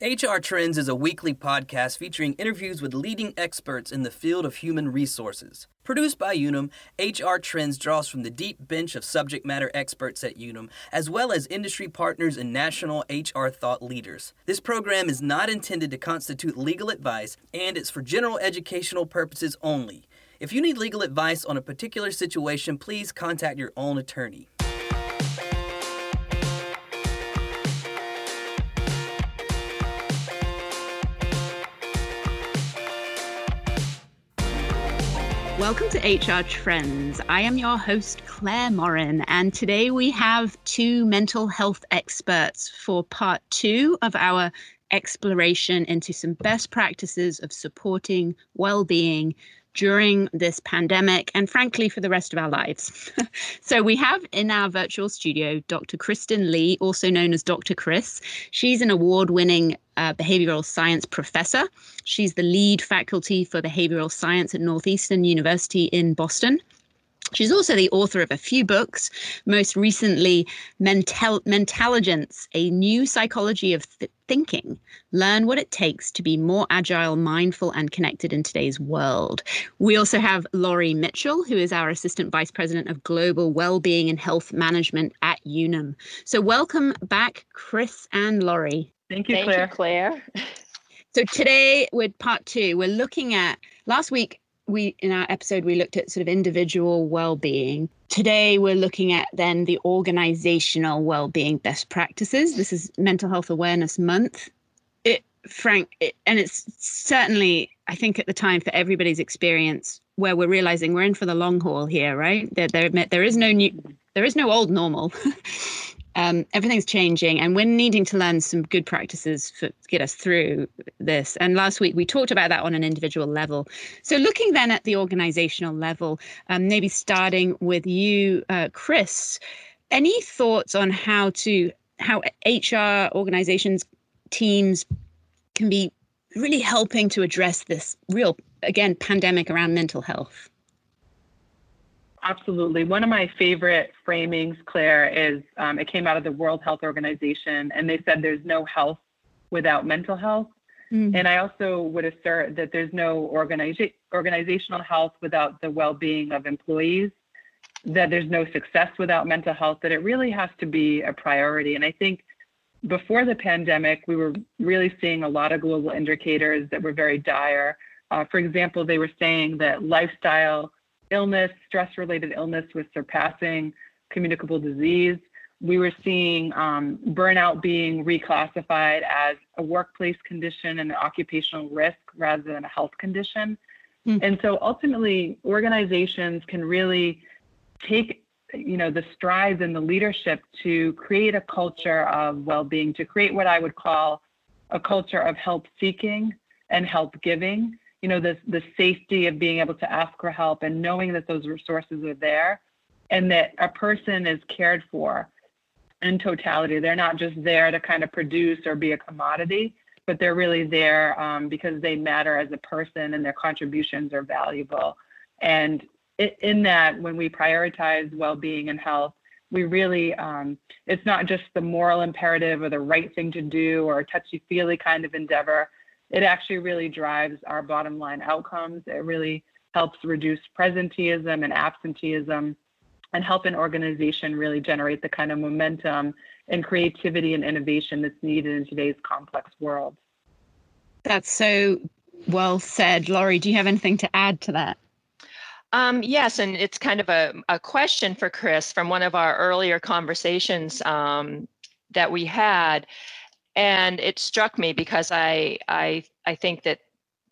HR Trends is a weekly podcast featuring interviews with leading experts in the field of human resources. Produced by Unum, HR Trends draws from the deep bench of subject matter experts at Unum, as well as industry partners and national HR thought leaders. This program is not intended to constitute legal advice, and it's for general educational purposes only. If you need legal advice on a particular situation, please contact your own attorney. Welcome to HR Trends. I am your host, Claire Morin, and today we have two mental health experts for part two of our exploration into some best practices of supporting well being during this pandemic and frankly for the rest of our lives. so we have in our virtual studio Dr. Kristen Lee, also known as Dr. Chris. She's an award-winning uh, behavioral science professor. She's the lead faculty for behavioral science at Northeastern University in Boston. She's also the author of a few books, most recently, Mental- Mentalligence, a new psychology of th- thinking. Learn what it takes to be more agile, mindful, and connected in today's world. We also have Laurie Mitchell, who is our Assistant Vice President of Global Wellbeing and Health Management at Unum. So, welcome back, Chris and Laurie. Thank you, Thank Claire. You, Claire. So, today with part two, we're looking at last week we in our episode we looked at sort of individual well-being. Today we're looking at then the organizational well-being best practices. This is mental health awareness month. It frank it, and it's certainly i think at the time for everybody's experience where we're realizing we're in for the long haul here right? There there, there is no new there is no old normal um, everything's changing and we're needing to learn some good practices for, to get us through this. And last week we talked about that on an individual level. So looking then at the organizational level, um, maybe starting with you, uh, Chris, any thoughts on how to how HR organizations, teams can be really helping to address this real again pandemic around mental health? Absolutely. One of my favorite framings, Claire, is um, it came out of the World Health Organization, and they said there's no health without mental health. Mm-hmm. And I also would assert that there's no organiza- organizational health without the well being of employees, that there's no success without mental health, that it really has to be a priority. And I think before the pandemic, we were really seeing a lot of global indicators that were very dire. Uh, for example, they were saying that lifestyle illness, stress related illness was surpassing communicable disease. We were seeing um, burnout being reclassified as a workplace condition and an occupational risk rather than a health condition. Mm. And so ultimately, organizations can really take you know the strides and the leadership to create a culture of well-being to create what i would call a culture of help seeking and help giving you know, the, the safety of being able to ask for help and knowing that those resources are there and that a person is cared for in totality. They're not just there to kind of produce or be a commodity, but they're really there um, because they matter as a person and their contributions are valuable. And in that, when we prioritize well being and health, we really, um, it's not just the moral imperative or the right thing to do or a touchy feely kind of endeavor it actually really drives our bottom line outcomes. It really helps reduce presenteeism and absenteeism and help an organization really generate the kind of momentum and creativity and innovation that's needed in today's complex world. That's so well said. Laurie, do you have anything to add to that? Um, yes, and it's kind of a, a question for Chris from one of our earlier conversations um, that we had and it struck me because I I I think that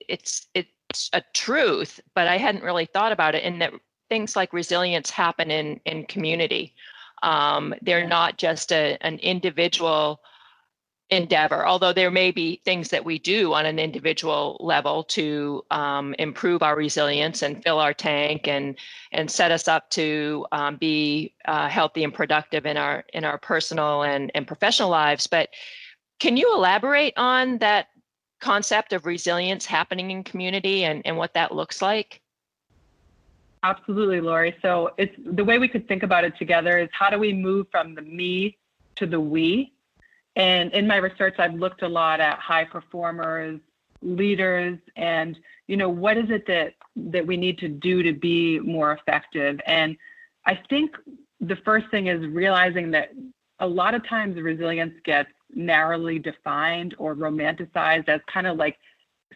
it's it's a truth, but I hadn't really thought about it. and that things like resilience happen in in community. Um, they're not just a, an individual endeavor, although there may be things that we do on an individual level to um, improve our resilience and fill our tank and and set us up to um, be uh, healthy and productive in our in our personal and, and professional lives. But can you elaborate on that concept of resilience happening in community and, and what that looks like? Absolutely, Laurie. So it's the way we could think about it together is how do we move from the me to the we? And in my research, I've looked a lot at high performers, leaders, and you know what is it that that we need to do to be more effective. And I think the first thing is realizing that a lot of times resilience gets narrowly defined or romanticized as kind of like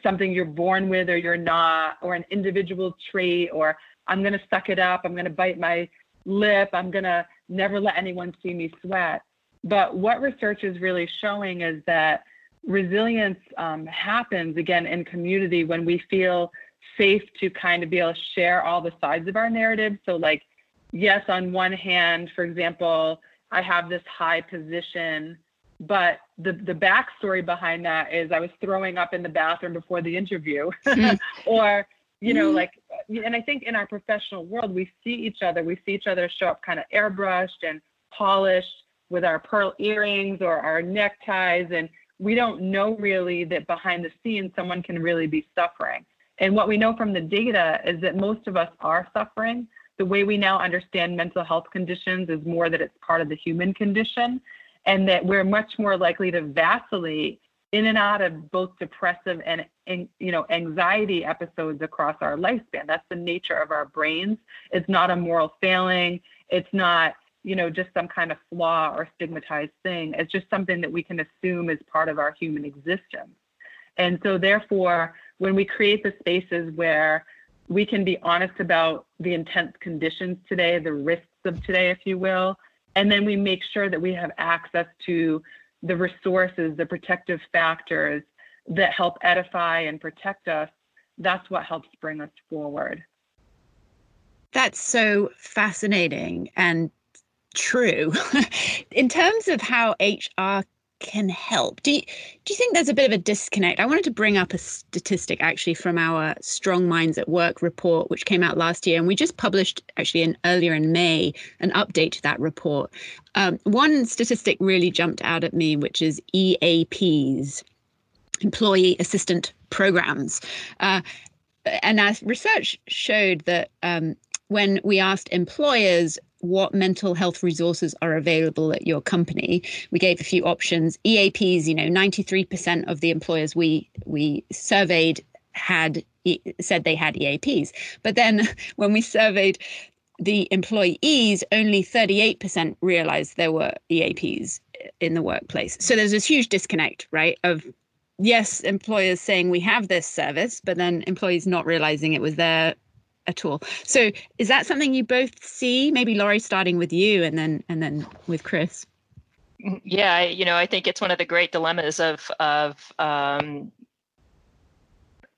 something you're born with or you're not, or an individual trait, or I'm going to suck it up, I'm going to bite my lip, I'm going to never let anyone see me sweat. But what research is really showing is that resilience um, happens again in community when we feel safe to kind of be able to share all the sides of our narrative. So, like, yes, on one hand, for example, I have this high position but the the backstory behind that is I was throwing up in the bathroom before the interview, hmm. or you know, mm-hmm. like, and I think in our professional world we see each other, we see each other show up kind of airbrushed and polished with our pearl earrings or our neckties, and we don't know really that behind the scenes someone can really be suffering. And what we know from the data is that most of us are suffering. The way we now understand mental health conditions is more that it's part of the human condition and that we're much more likely to vacillate in and out of both depressive and, and, you know anxiety episodes across our lifespan. That's the nature of our brains. It's not a moral failing. It's not you know just some kind of flaw or stigmatized thing. It's just something that we can assume is part of our human existence. And so therefore when we create the spaces where we can be honest about the intense conditions today the risks of today if you will and then we make sure that we have access to the resources, the protective factors that help edify and protect us. That's what helps bring us forward. That's so fascinating and true. In terms of how HR can help. Do you, do you think there's a bit of a disconnect? I wanted to bring up a statistic actually from our Strong Minds at Work report, which came out last year, and we just published actually in earlier in May an update to that report. Um, one statistic really jumped out at me, which is EAPs, employee assistant programs. Uh, and our research showed that um, when we asked employers what mental health resources are available at your company. We gave a few options. EAPs, you know, 93% of the employers we we surveyed had said they had EAPs. But then when we surveyed the employees, only 38% realized there were EAPs in the workplace. So there's this huge disconnect, right? Of yes, employers saying we have this service, but then employees not realizing it was there at all. So is that something you both see? Maybe Laurie starting with you and then and then with Chris. Yeah, you know, I think it's one of the great dilemmas of of um,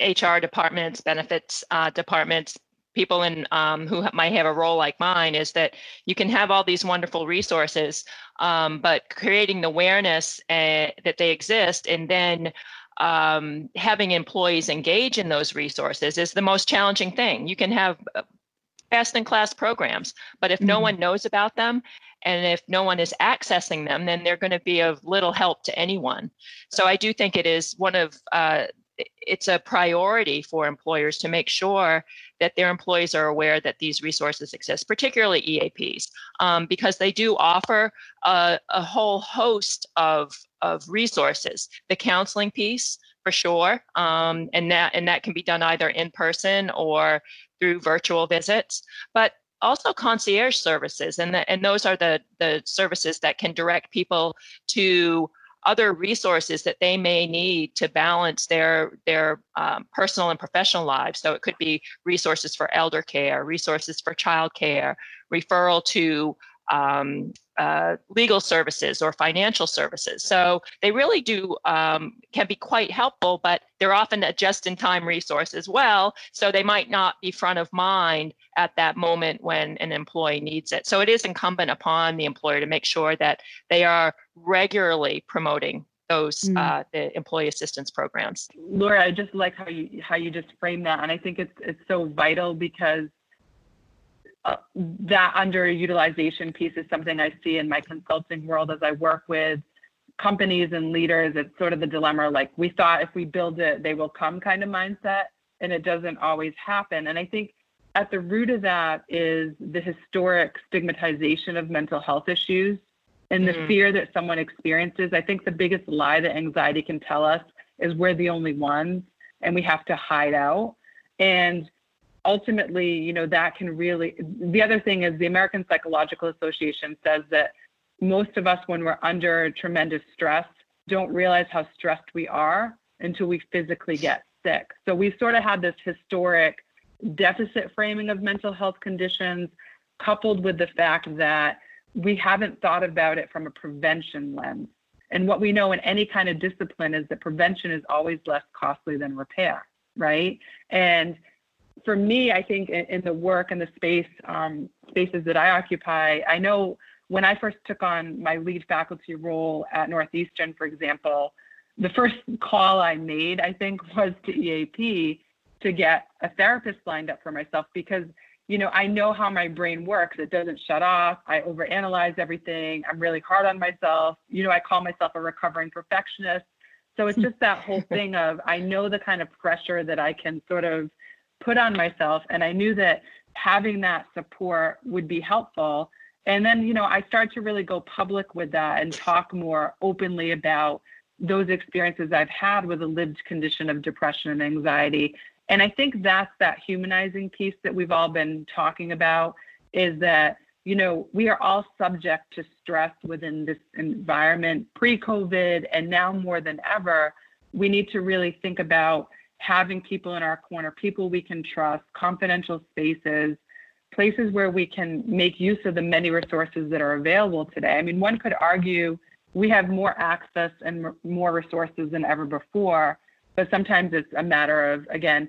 HR departments, benefits uh, departments, people in um, who might have a role like mine is that you can have all these wonderful resources, um, but creating the awareness uh, that they exist and then um, having employees engage in those resources is the most challenging thing. You can have uh, best in class programs, but if mm-hmm. no one knows about them and if no one is accessing them, then they're going to be of little help to anyone. So I do think it is one of uh, it's a priority for employers to make sure that their employees are aware that these resources exist, particularly EAPs, um, because they do offer a, a whole host of, of resources. The counseling piece, for sure, um, and that and that can be done either in person or through virtual visits. But also concierge services, and the, and those are the the services that can direct people to other resources that they may need to balance their their um, personal and professional lives. So it could be resources for elder care, resources for child care, referral to um, uh, legal services or financial services. So they really do um, can be quite helpful, but they're often a just-in-time resource as well. So they might not be front of mind at that moment when an employee needs it. So it is incumbent upon the employer to make sure that they are regularly promoting those mm. uh, the employee assistance programs. Laura, I just like how you how you just frame that, and I think it's it's so vital because that underutilization piece is something I see in my consulting world as I work with companies and leaders. It's sort of the dilemma like we thought if we build it, they will come kind of mindset, and it doesn't always happen. And I think at the root of that is the historic stigmatization of mental health issues and the mm. fear that someone experiences. I think the biggest lie that anxiety can tell us is we're the only ones and we have to hide out. And ultimately, you know, that can really, the other thing is the American Psychological Association says that most of us, when we're under tremendous stress, don't realize how stressed we are until we physically get sick. So we sort of had this historic deficit framing of mental health conditions, coupled with the fact that we haven't thought about it from a prevention lens. And what we know in any kind of discipline is that prevention is always less costly than repair, right? And for me, I think in, in the work and the space um, spaces that I occupy, I know when I first took on my lead faculty role at Northeastern, for example, the first call I made, I think, was to EAP to get a therapist lined up for myself because you know i know how my brain works. It doesn't shut off. I overanalyze everything. I'm really hard on myself. You know i call myself a recovering perfectionist. So it's just that whole thing of i know the kind of pressure that i can sort of put on myself and i knew that having that support would be helpful and then you know i started to really go public with that and talk more openly about those experiences I've had with a lived condition of depression and anxiety. And I think that's that humanizing piece that we've all been talking about is that, you know, we are all subject to stress within this environment pre COVID. And now more than ever, we need to really think about having people in our corner, people we can trust, confidential spaces, places where we can make use of the many resources that are available today. I mean, one could argue we have more access and more resources than ever before. But sometimes it's a matter of, again,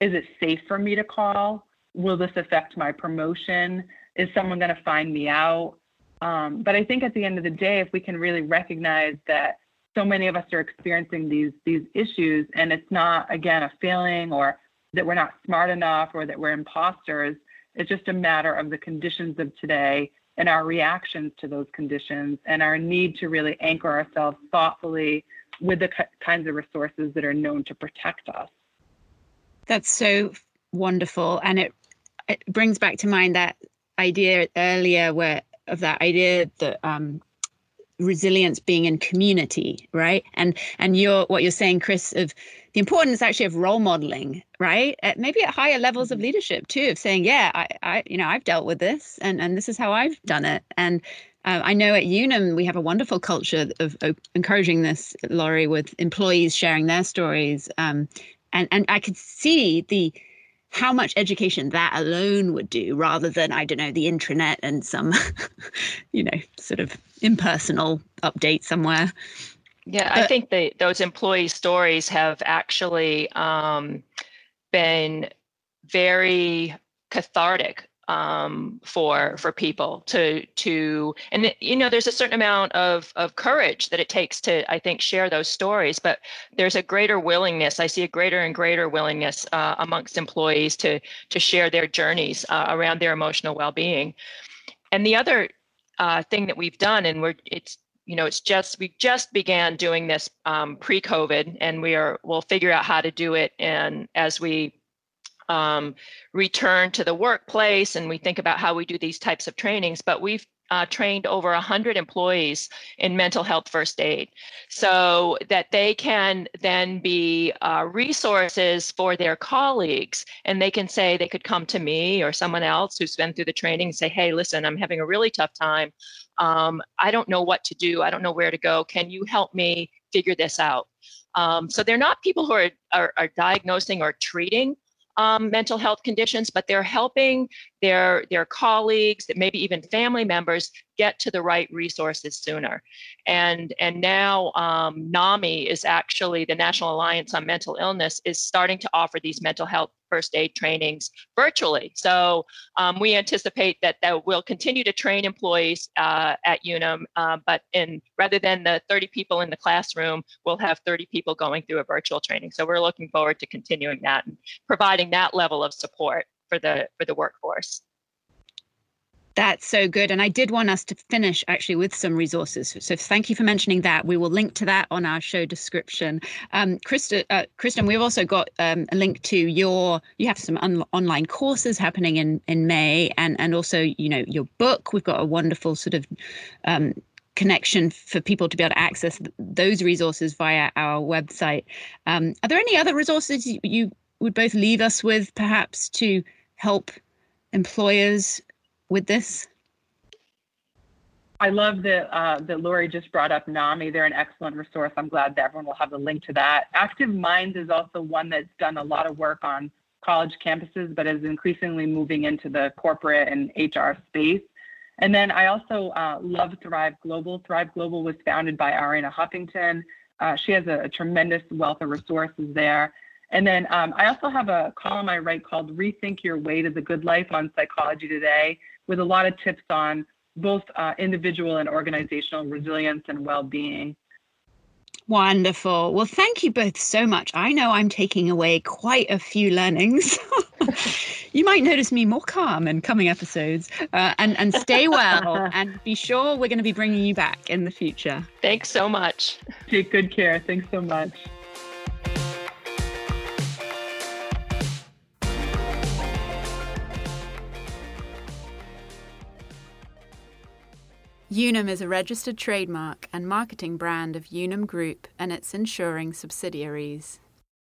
is it safe for me to call? Will this affect my promotion? Is someone going to find me out? Um, but I think at the end of the day, if we can really recognize that so many of us are experiencing these these issues, and it's not again a failing or that we're not smart enough or that we're imposters. It's just a matter of the conditions of today and our reactions to those conditions and our need to really anchor ourselves thoughtfully with the kinds of resources that are known to protect us. That's so wonderful. And it, it brings back to mind that idea earlier where of that idea that um, resilience being in community right? And and you're what you're saying chris of the importance actually of role modeling right? At maybe at higher levels of mm-hmm. leadership too of saying yeah i i you know i've dealt with this and and this is how i've done it. And uh, I know at Unum we have a wonderful culture of, of, encouraging this, Laurie, with employees sharing their stories, um, and and I could see the how much education that alone would do rather than i don't know the intranet and some you know sort of impersonal update somewhere. Yeah but, i think that those employee stories have actually um, been very cathartic um, for for people to to and you know there's a certain amount of of courage that it takes to I think share those stories, but there's a greater willingness. I see a greater and greater willingness uh, amongst employees to to share their journeys uh, around their emotional well-being. And the other uh, thing that we've done, and we're it's you know it's just we just began doing this um, pre-COVID, and we are we'll figure out how to do it and as we um, return to the workplace and we think about how we do these types of trainings but we've uh, trained over 100 employees in mental health first aid. So that they can then be uh, resources for their colleagues and they can say they could come to me or someone else who's been through the training and say hey listen i'm having a really tough time. Um, i don't know what to do. I don't know where to go. Can you help me figure this out? Um, so they're not people who are, are, are diagnosing or treating um, mental health conditions, but they're helping their their colleagues, maybe even family members, get to the right resources sooner. And and now um, NAMI is actually the National Alliance on Mental Illness is starting to offer these mental health first aid trainings virtually. So um, we anticipate that that we'll continue to train employees uh, at Unum, uh, but in rather than the 30 people in the classroom, we'll have 30 people going through a virtual training. So we're looking forward to continuing that and providing that level of support for the for the workforce. That's so good. And I did want us to finish actually with some resources. So thank you for mentioning that. We will link to that on our show description. Um, Krista, uh, Kristen, we've also got um, a link to your, you have some un- online courses happening in, in May and, and also, you know, your book. We've got a wonderful sort of um, connection for people to be able to access those resources via our website. Um, are there any other resources you, you would both leave us with, perhaps, to help employers with this? I love that uh, that Laurie just brought up NAMI. They're an excellent resource. I'm glad that everyone will have the link to that. Active Minds is also one that's done a lot of work on college campuses, but is increasingly moving into the corporate and HR space. And then I also uh, love Thrive Global. Thrive Global was founded by Arianna Huffington. Uh, she has a, a, tremendous wealth of resources there. And then um, I also have a column I write called Rethink Your Way to the Good Life on Psychology Today with a lot of tips on both uh, individual and organizational resilience and well-being. Wonderful. Well, thank you both so much. I know I'm taking away quite a few learnings. you might notice me more calm in coming episodes. Uh, and and stay well, and be sure we're going to be bringing you back in the future. Thanks so much. Take good care. Thanks so much. Unum is a registered trademark and marketing brand of Unum Group and its insuring subsidiaries.